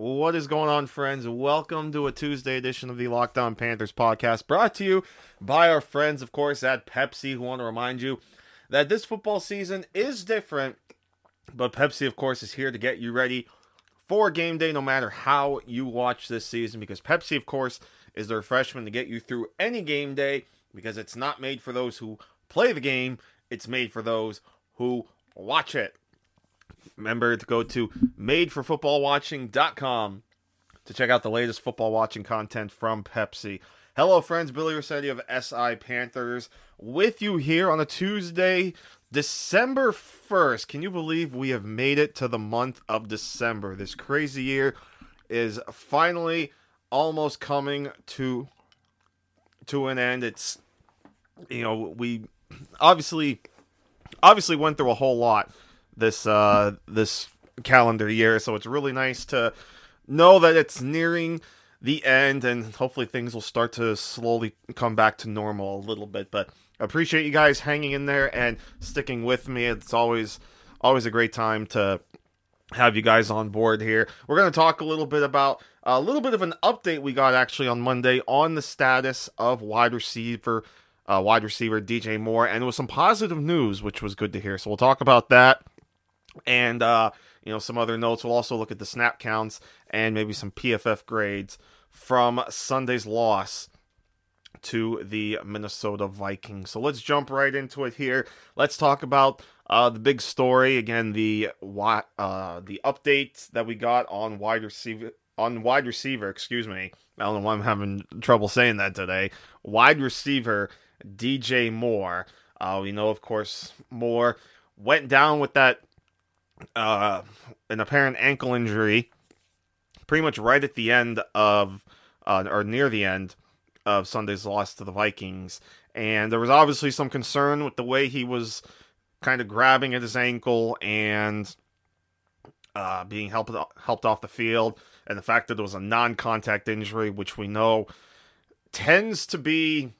What is going on, friends? Welcome to a Tuesday edition of the Locked On Panthers podcast, brought to you by our friends, of course, at Pepsi, who want to remind you that this football season is different, but Pepsi, of course, is here to get you ready for game day no matter how you watch this season, because Pepsi, of course, is the refreshment to get you through any game day, because it's not made for those who play the game, it's made for those who watch it. Remember to go to madeforfootballwatching.com to check out the latest football watching content from Pepsi. Hello, friends. Billy Rossetti of SI Panthers with you here on a Tuesday, December 1st. Can you believe we have made it to the month of December? This crazy year is finally almost coming to to an end. It's you know, we obviously obviously went through a whole lot this uh this calendar year, so it's really nice to know that it's nearing the end and hopefully things will start to slowly come back to normal a little bit, but appreciate you guys hanging in there and sticking with me. It's always always a great time to have you guys on board here. We're going to talk a little bit about a little bit of an update we got actually on Monday on the status of wide receiver uh, wide receiver DJ Moore and it was some positive news which was good to hear. So we'll talk about that and uh, you know some other notes. We'll also look at the snap counts and maybe some PFF grades from Sunday's loss to the Minnesota Vikings. So let's jump right into it here. Let's talk about uh, the big story again. The uh, the update that we got on wide receiver on wide receiver. Excuse me. I don't know why I'm having trouble saying that today. Wide receiver DJ Moore. Uh, we know, of course, Moore went down with that uh, an apparent ankle injury pretty much right at the end of uh, or near the end of Sunday's loss to the Vikings. And there was obviously some concern with the way he was kind of grabbing at his ankle and uh, being helped helped off the field, and the fact that it was a non-contact injury, which we know tends to be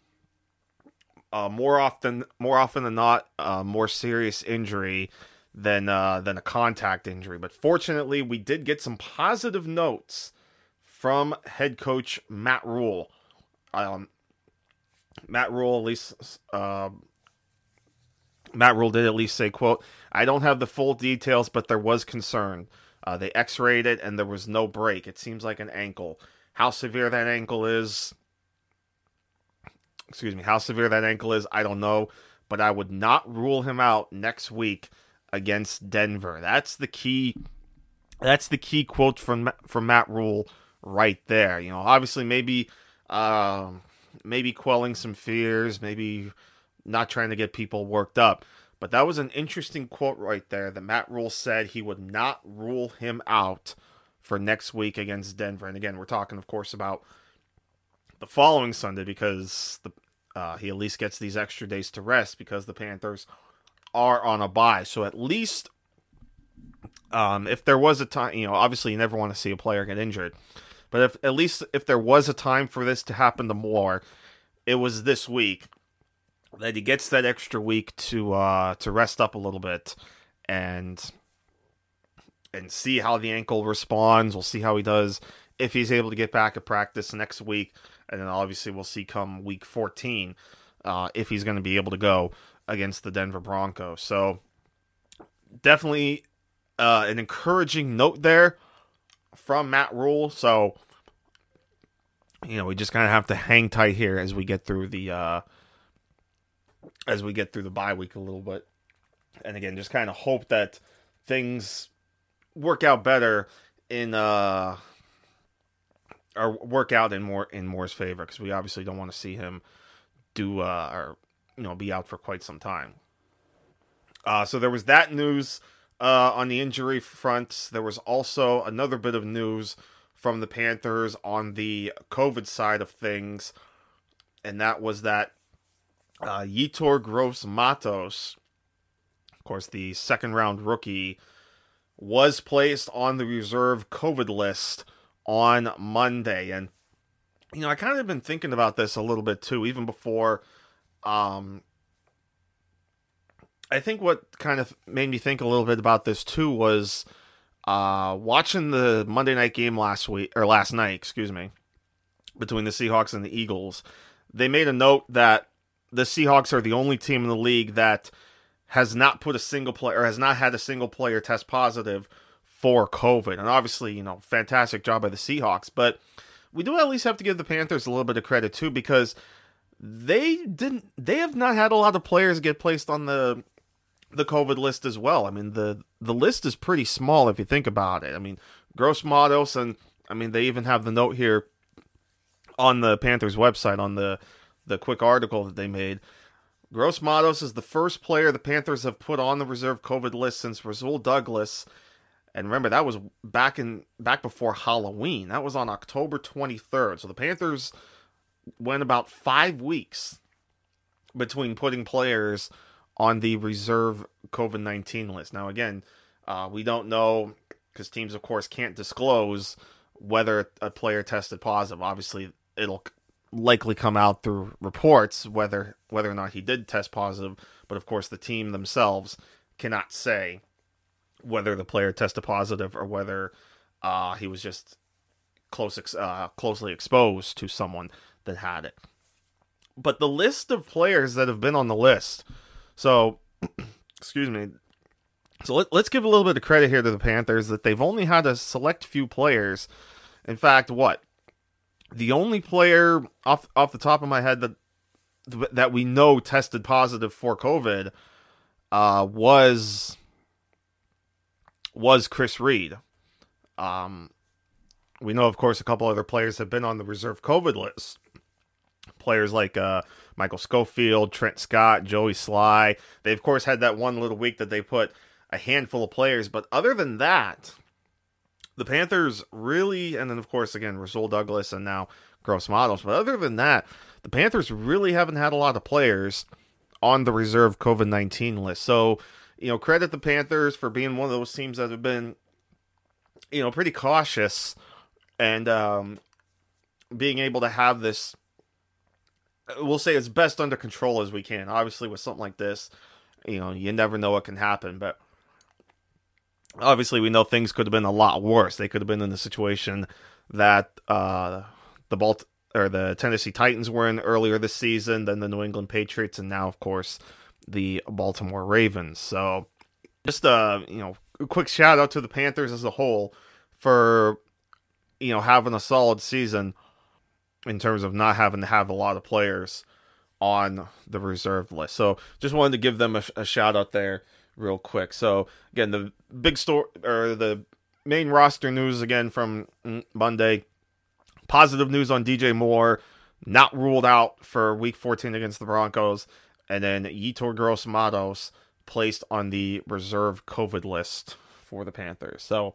uh, more often more often than not a more serious injury than uh, than a contact injury. But fortunately, we did get some positive notes from head coach Matt Rhule. Um, Matt Rhule, at least uh, Matt Rhule did at least say, "quote I don't have the full details, but there was concern. Uh, they X-rayed it, and there was no break. It seems like an ankle. How severe that ankle is." Excuse me, how severe that ankle is, I don't know, but I would not rule him out next week against Denver. That's the key. That's the key quote from from Matt Rhule right there. You know, obviously maybe uh, maybe quelling some fears, maybe not trying to get people worked up. But that was an interesting quote right there that Matt Rhule said he would not rule him out for next week against Denver. And again, we're talking, of course, about the following Sunday because the uh, he at least gets these extra days to rest because the Panthers are on a bye. So at least um, if there was a time, you know, obviously you never want to see a player get injured, but if at least if there was a time for this to happen to Moore, it was this week that he gets that extra week to uh, to rest up a little bit and and see how the ankle responds. We'll see how he does if he's able to get back at practice next week, and then obviously we'll see come week 14 uh, if he's going to be able to go against the Denver Broncos. So definitely uh, an encouraging note there from Matt Rhule. So you know we just kind of have to hang tight here as we get through the uh, as we get through the bye week a little bit, and again just kind of hope that things work out better in uh or work out in more in Moore's favor because we obviously don't want to see him do uh or you know be out for quite some time. Uh, so there was that news uh, on the injury front. There was also another bit of news from the Panthers on the COVID side of things, and that was that uh, Yetur Gross Matos, of course, the second round rookie, was placed on the reserve COVID list on Monday. And, you know, I kind of been thinking about this a little bit too, even before. Um, I think what kind of made me think a little bit about this too was uh, watching the Monday night game last week or last night, excuse me, between the Seahawks and the Eagles. They made a note that the Seahawks are the only team in the league that has not put a single player or has not had a single player test positive for COVID. And obviously, you know, fantastic job by the Seahawks, but we do at least have to give the Panthers a little bit of credit too because they didn't they have not had a lot of players get placed on the the COVID list as well. I mean, the the list is pretty small if you think about it. I mean, Gross Matos and I mean they even have the note here on the Panthers website on the the quick article that they made. Gross Matos is the first player the Panthers have put on the reserve COVID list since Rasul Douglas. And remember that was back in back before Halloween. That was on October 23rd. So the Panthers went about 5 weeks between putting players on the reserve COVID 19 list. Now, again, uh, we don't know because teams, of course, can't disclose whether a player tested positive. Obviously, it'll likely come out through reports whether whether or not he did test positive. But of course, the team themselves cannot say whether the player tested positive or whether uh, he was just close uh, closely exposed to someone that had it. But the list of players that have been on the list, so excuse me. So let, let's give a little bit of credit here to the Panthers that they've only had a select few players. In fact, what the only player off off the top of my head that that we know tested positive for COVID uh, was was Chris Reed. Um, we know, of course, a couple other players have been on the reserve COVID list. Players like uh, Michael Schofield, Trent Scott, Joey Slye. They, of course, had that one little week that they put a handful of players. But other than that, the Panthers really, and then of course again Rasul Douglas and now Gross Matos. But other than that, the Panthers really haven't had a lot of players on the reserve COVID nineteen list. So you know, credit the Panthers for being one of those teams that have been, you know, pretty cautious and um, being able to have this. We'll say as best under control as we can. Obviously, with something like this, you know, you never know what can happen, but obviously we know things could have been a lot worse. They could have been in the situation that uh, the Balt or the Tennessee Titans were in earlier this season, then the New England Patriots, and now, of course, the Baltimore Ravens. So, just a uh, you know, quick shout out to the Panthers as a whole for you know having a solid season in terms of not having to have a lot of players on the reserve list. So, just wanted to give them a, a shout out there real quick. So again, the big story or the main roster news again from Monday. Positive news on DJ Moore, not ruled out for Week 14 against the Broncos, and then Yetur Gross Matos placed on the reserve COVID list for the Panthers. So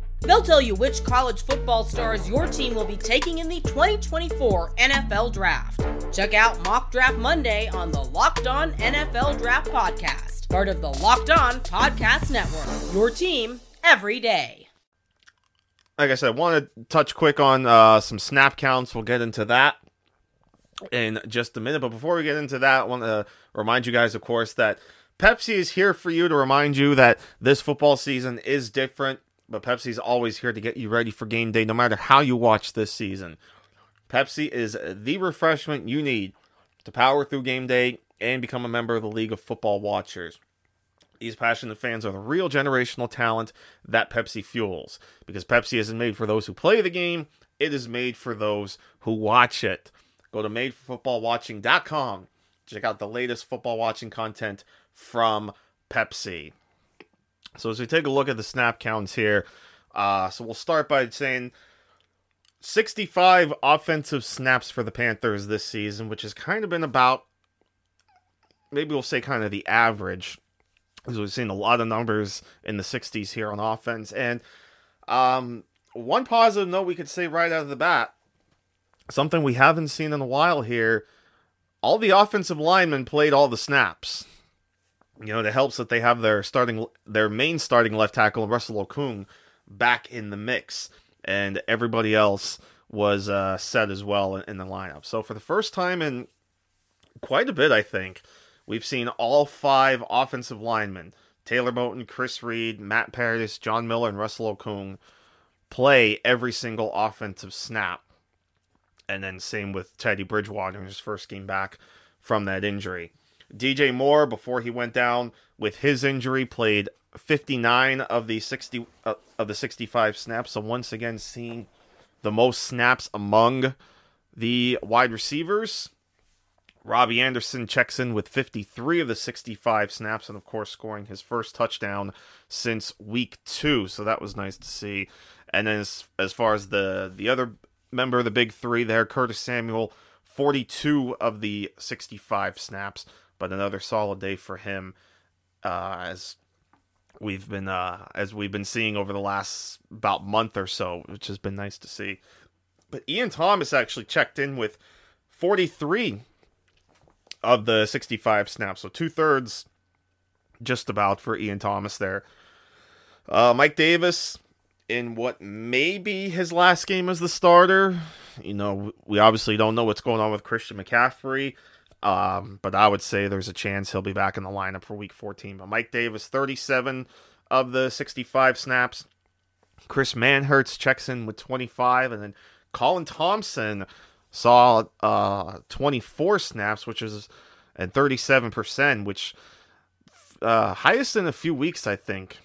They'll tell you which college football stars your team will be taking in the 2024 NFL Draft. Check out Mock Draft Monday on the Locked On NFL Draft Podcast part of the Locked On Podcast Network. Your team every day. Like I said, I want to touch quick on uh, some snap counts. We'll get into that in just a minute. But before we get into that, I want to remind you guys, of course, that Pepsi is here for you to remind you that this football season is different. But Pepsi's always here to get you ready for game day, no matter how you watch this season. Pepsi is the refreshment you need to power through game day and become a member of the League of Football Watchers. These passionate fans are the real generational talent that Pepsi fuels. Because Pepsi isn't made for those who play the game, it is made for those who watch it. Go to madeforfootballwatching.com. Check out the latest football watching content from Pepsi. So as we take a look at the snap counts here, uh, so we'll start by saying 65 offensive snaps for the Panthers this season, which has kind of been about, maybe we'll say kind of the average, because we've seen a lot of numbers in the 60s here on offense. And um, one positive note we could say right out of the bat, something we haven't seen in a while here, all the offensive linemen played all the snaps. You know, it helps that they have their starting, their main starting left tackle, Russell Okung, back in the mix and everybody else was uh, set as well in, the lineup. So for the first time in quite a bit, I think we've seen all five offensive linemen: Taylor Moton, Chris Reed, Matt Paradis, John Miller, and Russell Okung play every single offensive snap. And then same with Teddy Bridgewater in his first game back from that injury. DJ Moore, before he went down with his injury, played 59 of the 60 uh, of the 65 snaps. So once again, seeing the most snaps among the wide receivers. Robbie Anderson checks in with 53 of the 65 snaps, and of course, scoring his first touchdown since week two. So that was nice to see. And then as, as far as the the other member of the big three there, Curtis Samuel, 42 of the 65 snaps, but another solid day for him uh, as we've been uh, as we've been seeing over the last about month or so, which has been nice to see. But Ian Thomas actually checked in with 43 of the 65 snaps, so two thirds, just about for Ian Thomas there. Uh, Mike Davis in what may be his last game as the starter. You know, we obviously don't know what's going on with Christian McCaffrey. Um, but I would say there's a chance he'll be back in the lineup for week 14. But Mike Davis, 37 of the 65 snaps. Chris Manhertz checks in with 25. And then Colin Thompson saw uh, 24 snaps, which is and 37%, which uh, highest in a few weeks, I think,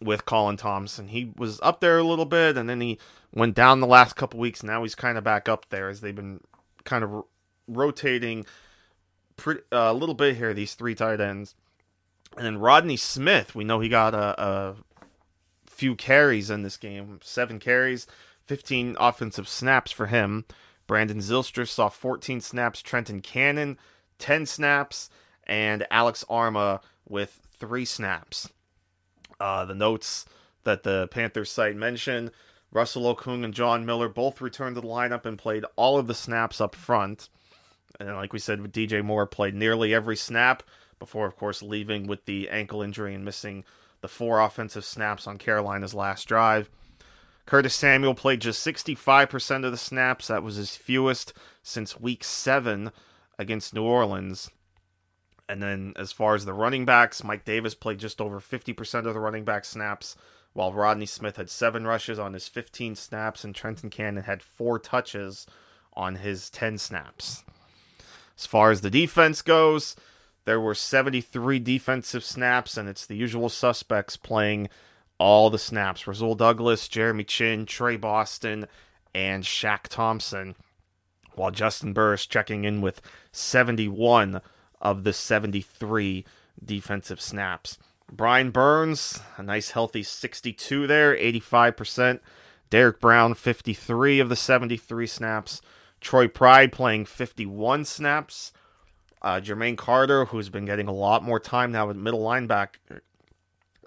with Colin Thompson. He was up there a little bit, and then he went down the last couple weeks. Now he's kind of back up there as they've been kind of rotating uh, a little bit here, these three tight ends. And then Rodney Smith, we know he got a, a few carries in this game, seven carries, 15 offensive snaps for him. Brandon Zylstra saw 14 snaps, Trenton Cannon, 10 snaps, and Alex Armah with three snaps. Uh, the notes that the Panthers site mentioned Russell Okung and John Miller both returned to the lineup and played all of the snaps up front. And like we said, DJ Moore played nearly every snap before, of course, leaving with the ankle injury and missing the four offensive snaps on Carolina's last drive. Curtis Samuel played just 65% of the snaps. That was his fewest since week seven against New Orleans. And then, as far as the running backs, Mike Davis played just over 50% of the running back snaps, while Rodney Smith had seven rushes on his 15 snaps, and Trenton Cannon had four touches on his 10 snaps. As far as the defense goes, there were 73 defensive snaps, and it's the usual suspects playing all the snaps. Rasul Douglas, Jeremy Chinn, Tre Boston, and Shaq Thompson. While Juston Burris checking in with 71 of the 73 defensive snaps. Brian Burns, a nice healthy 62 there, 85%. Derrick Brown, 53 of the 73 snaps. Troy Pride playing 51 snaps. Uh, Jermaine Carter, who's been getting a lot more time now with middle linebacker,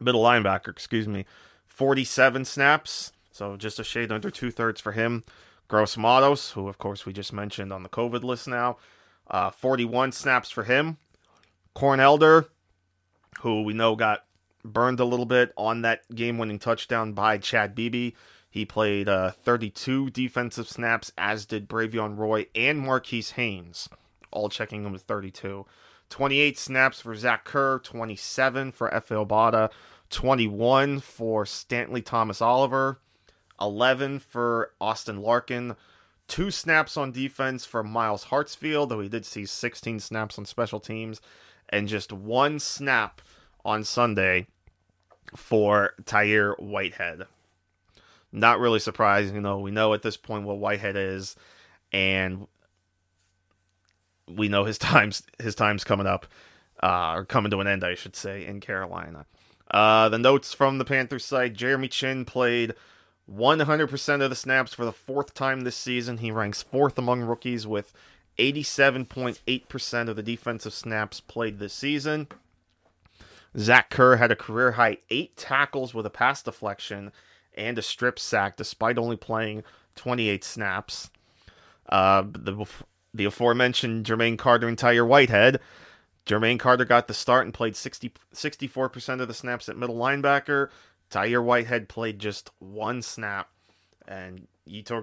middle linebacker, excuse me, 47 snaps. So just a shade under two thirds for him. Gross Matos, who of course we just mentioned on the COVID list now, uh, 41 snaps for him. Corn Elder, who we know got burned a little bit on that game-winning touchdown by Chad Beebe. He played uh, 32 defensive snaps, as did Bravion Roy and Marquis Haynes, all checking in with 32. 28 snaps for Zach Kerr, 27 for Efe Obada, 21 for Stanley Thomas Oliver, 11 for Austin Larkin, two snaps on defense for Myles Hartsfield, though he did see 16 snaps on special teams, and just one snap on Sunday for Tahir Whitehead not really surprising. You know, we know at this point what Whitehead is, and we know his times his time's coming up, uh, or coming to an end, I should say, in Carolina. Uh, the notes from the Panthers side Jeremy Chinn played 100% of the snaps for the fourth time this season. He ranks fourth among rookies with 87.8% of the defensive snaps played this season. Zach Kerr had a career high eight tackles with a pass deflection and a strip sack, despite only playing 28 snaps. Uh, the the aforementioned Jermaine Carter and Tahir Whitehead. Jermaine Carter got the start and played 60, 64% of the snaps at middle linebacker. Tahir Whitehead played just one snap. And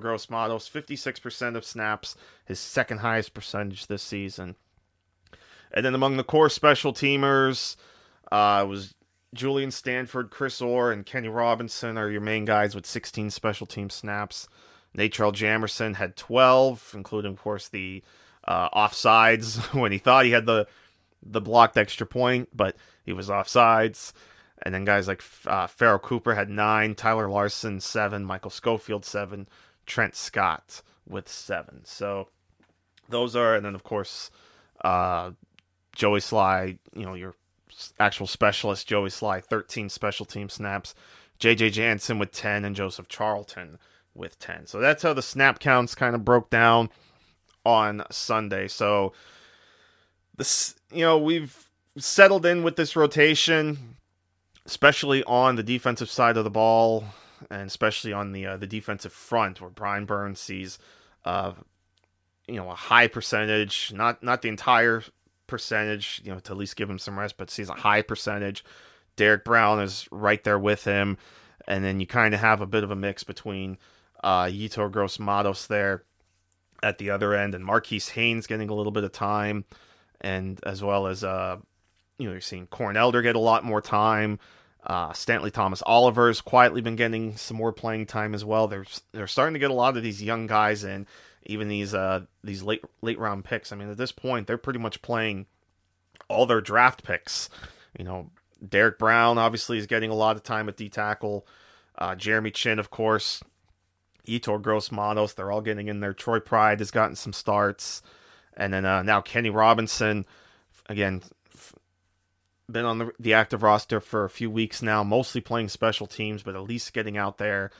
Gross Matos, 56% of snaps, his second highest percentage this season. And then among the core special teamers, uh, was Julian Stanford, Chris Orr, and Kenny Robinson are your main guys with 16 special team snaps. Natrell Jamerson had 12, including, of course, the uh, offsides when he thought he had the the blocked extra point, but he was offsides. And then guys like uh, Pharoh Cooper had nine, Tyler Larsen seven, Michael Schofield seven, Trent Scott with seven. So those are, and then of course, uh, Joey Slye, you know, your actual specialist, Joey Slye, 13 special team snaps, JJ Jansen with 10, and Joseph Charlton with 10. So that's how the snap counts kind of broke down on Sunday. So this, you know, we've settled in with this rotation, especially on the defensive side of the ball, and especially on the uh, the defensive front, where Brian Burns sees, uh, you know, a high percentage, not not the entire percentage, you know, to at least give him some rest, but sees a high percentage. Derrick Brown is right there with him, and then you kind of have a bit of a mix between uh, Yetur Gross Matos there at the other end, and Marquis Haynes getting a little bit of time, and as well as uh, you know, you're seeing Corn Elder get a lot more time. Uh, Stanley Thomas Oliver's quietly been getting some more playing time as well. They're they're starting to get a lot of these young guys in, even these uh these late late round picks. I mean, at this point, they're pretty much playing all their draft picks. You know, Derrick Brown obviously is getting a lot of time at D tackle. Uh, Jeremy Chinn, of course, Yetur Gross Matos, they're all getting in there. Troy Pride has gotten some starts, and then uh, now Kenny Robinson, again, been on the, the active roster for a few weeks now, mostly playing special teams, but at least getting out there.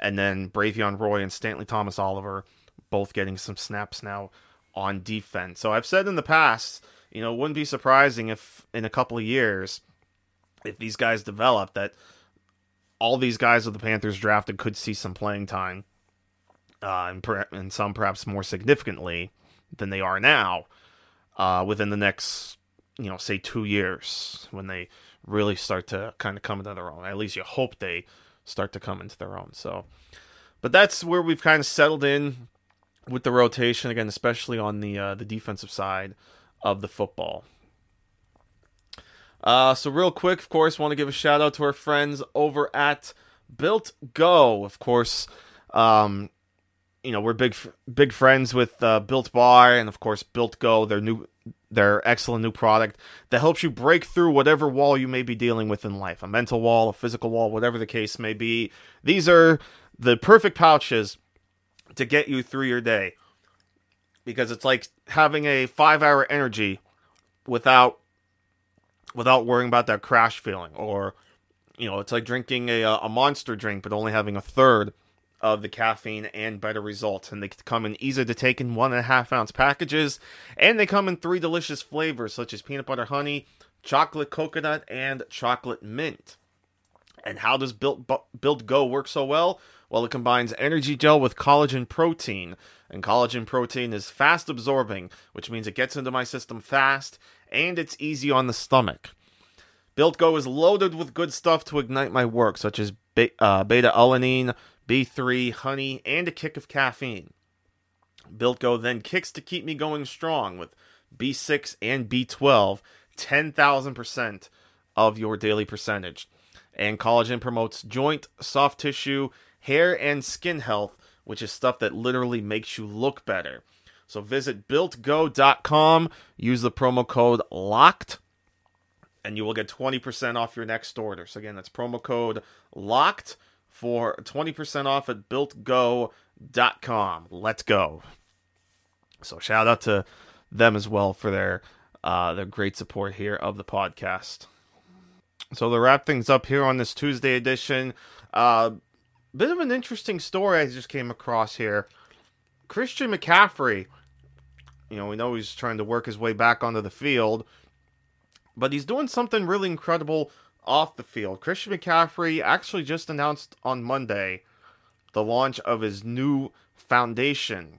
And then Bravion Roy and Stanley Thomas Oliver both getting some snaps now on defense. So I've said in the past, you know, wouldn't be surprising if in a couple of years, if these guys develop, that all these guys of the Panthers drafted could see some playing time, uh, and, per- and some perhaps more significantly than they are now uh, within the next you know, say two years when they really start to kind of come into their own. At least you hope they start to come into their own. So, but that's where we've kind of settled in with the rotation again, especially on the uh, the defensive side of the football. Uh, so real quick, of course, want to give a shout out to our friends over at Built Go. Of course, um, you know we're big big friends with uh, Built Bar and of course Built Go. Their new their excellent new product that helps you break through whatever wall you may be dealing with in life a mental wall, a physical wall, whatever the case may be. These are the perfect pouches to get you through your day because it's like having a five hour energy without without worrying about that crash feeling or you know it's like drinking a, a monster drink but only having a third of the caffeine and better results. And they come in easy to take in one and a half ounce packages. And they come in three delicious flavors such as peanut butter honey, chocolate coconut, and chocolate mint. And how does Built, Built Go work so well? Well, it combines energy gel with collagen protein. And collagen protein is fast absorbing, which means it gets into my system fast and it's easy on the stomach. Built Go is loaded with good stuff to ignite my work, such as uh, beta alanine, B3, honey, and a kick of caffeine. Built Go then kicks to keep me going strong with B6 and B12, 10,000% of your daily percentage. And collagen promotes joint, soft tissue, hair, and skin health, which is stuff that literally makes you look better. So visit builtgo.com, use the promo code LOCKED, and you will get 20% off your next order. So again, that's promo code LOCKED for 20% off at builtgo.com. Let's go. So shout out to them as well for their uh, their great support here of the podcast. So to wrap things up here on this Tuesday edition, uh, bit of an interesting story I just came across here. Christian McCaffrey, you know, we know he's trying to work his way back onto the field, but he's doing something really incredible off the field. Christian McCaffrey actually just announced on Monday the launch of his new foundation,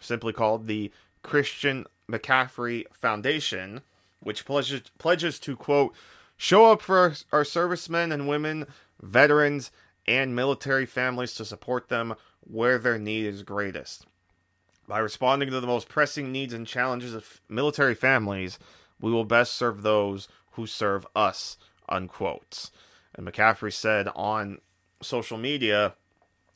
simply called the Christian McCaffrey Foundation, which pledges, pledges to, quote, show up for our, our servicemen and women, veterans, and military families to support them where their need is greatest. By responding to the most pressing needs and challenges of military families, we will best serve those who serve us, unquote. And McCaffrey said on social media,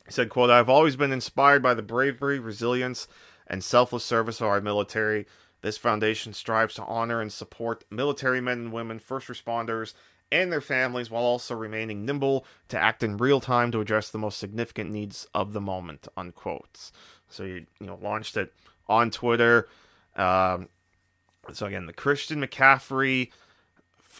he said, quote, I've always been inspired by the bravery, resilience, and selfless service of our military. This foundation strives to honor and support military men and women, first responders, and their families while also remaining nimble to act in real time to address the most significant needs of the moment, unquote. So you you know launched it on Twitter. Um, so again, the Christian McCaffrey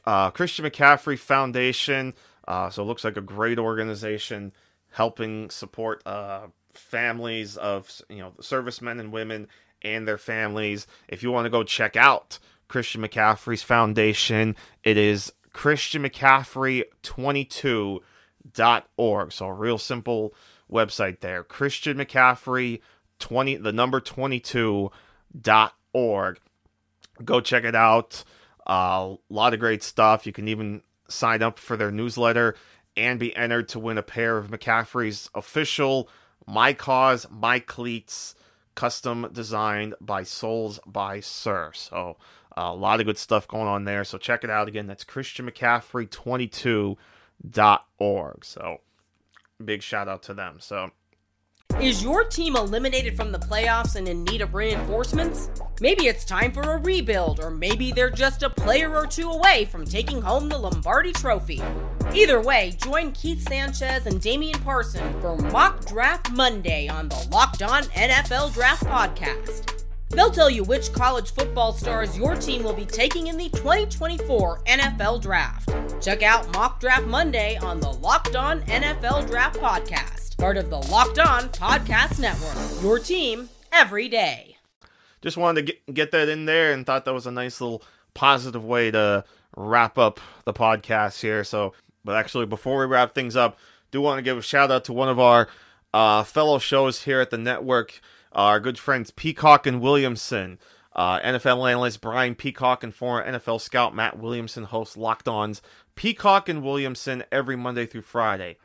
uh, Christian McCaffrey Foundation. Uh, so it looks like a great organization helping support uh, families of you know servicemen and women and their families. If you want to go check out Christian McCaffrey's foundation, it is christianmccaffrey22.org. So a real simple website there. Christian McCaffrey 20 the number 22.org. Go check it out. A uh, lot of great stuff. You can even sign up for their newsletter and be entered to win a pair of McCaffrey's official My Cause, My Cleats custom designed by Soles by Sir. So a lot of good stuff going on there. So check it out again. That's ChristianMcCaffrey22.org. So big shout out to them. So is your team eliminated from the playoffs and in need of reinforcements? Maybe it's time for a rebuild, or maybe they're just a player or two away from taking home the Lombardi Trophy. Either way, join Keith Sanchez and Damian Parson for Mock Draft Monday on the Locked On NFL Draft Podcast. They'll tell you which college football stars your team will be taking in the 2024 NFL Draft. Check out Mock Draft Monday on the Locked On NFL Draft Podcast, part of the Locked On Podcast Network. Your team every day. Just wanted to get, get that in there and thought that was a nice little positive way to wrap up the podcast here. So, but actually, before we wrap things up, do want to give a shout out to one of our uh, fellow shows here at the network our good friends Peacock and Williamson. Uh, NFL analyst Brian Peacock and former NFL scout Matt Williamson host Locked On's Peacock and Williamson every Monday through Friday.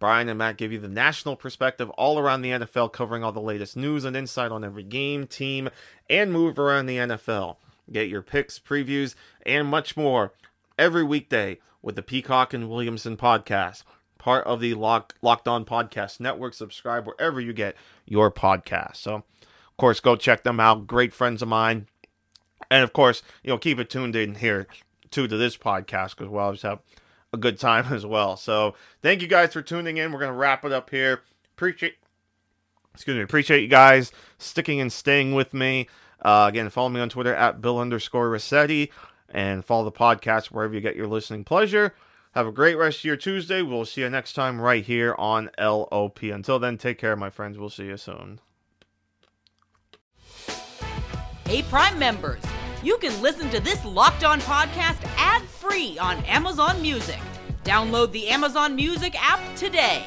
Brian and Matt give you the national perspective all around the NFL, covering all the latest news and insight on every game, team, and move around the NFL. Get your picks, previews, and much more every weekday with the Peacock and Williamson podcast part of the Lock, Locked On Podcast Network. Subscribe wherever you get your podcast. So, of course, go check them out. Great friends of mine. And, of course, you know, keep it tuned in here, too, to this podcast because we'll always have a good time as well. So, thank you guys for tuning in. We're going to wrap it up here. Appreciate, excuse me, appreciate you guys sticking and staying with me. Uh, again, follow me on Twitter at Bill underscore Rossetti and follow the podcast wherever you get your listening pleasure. Have a great rest of your Tuesday. We'll see you next time right here on LOP. Until then, take care, my friends. We'll see you soon. Hey, Prime members, you can listen to this locked on podcast ad free on Amazon Music. Download the Amazon Music app today.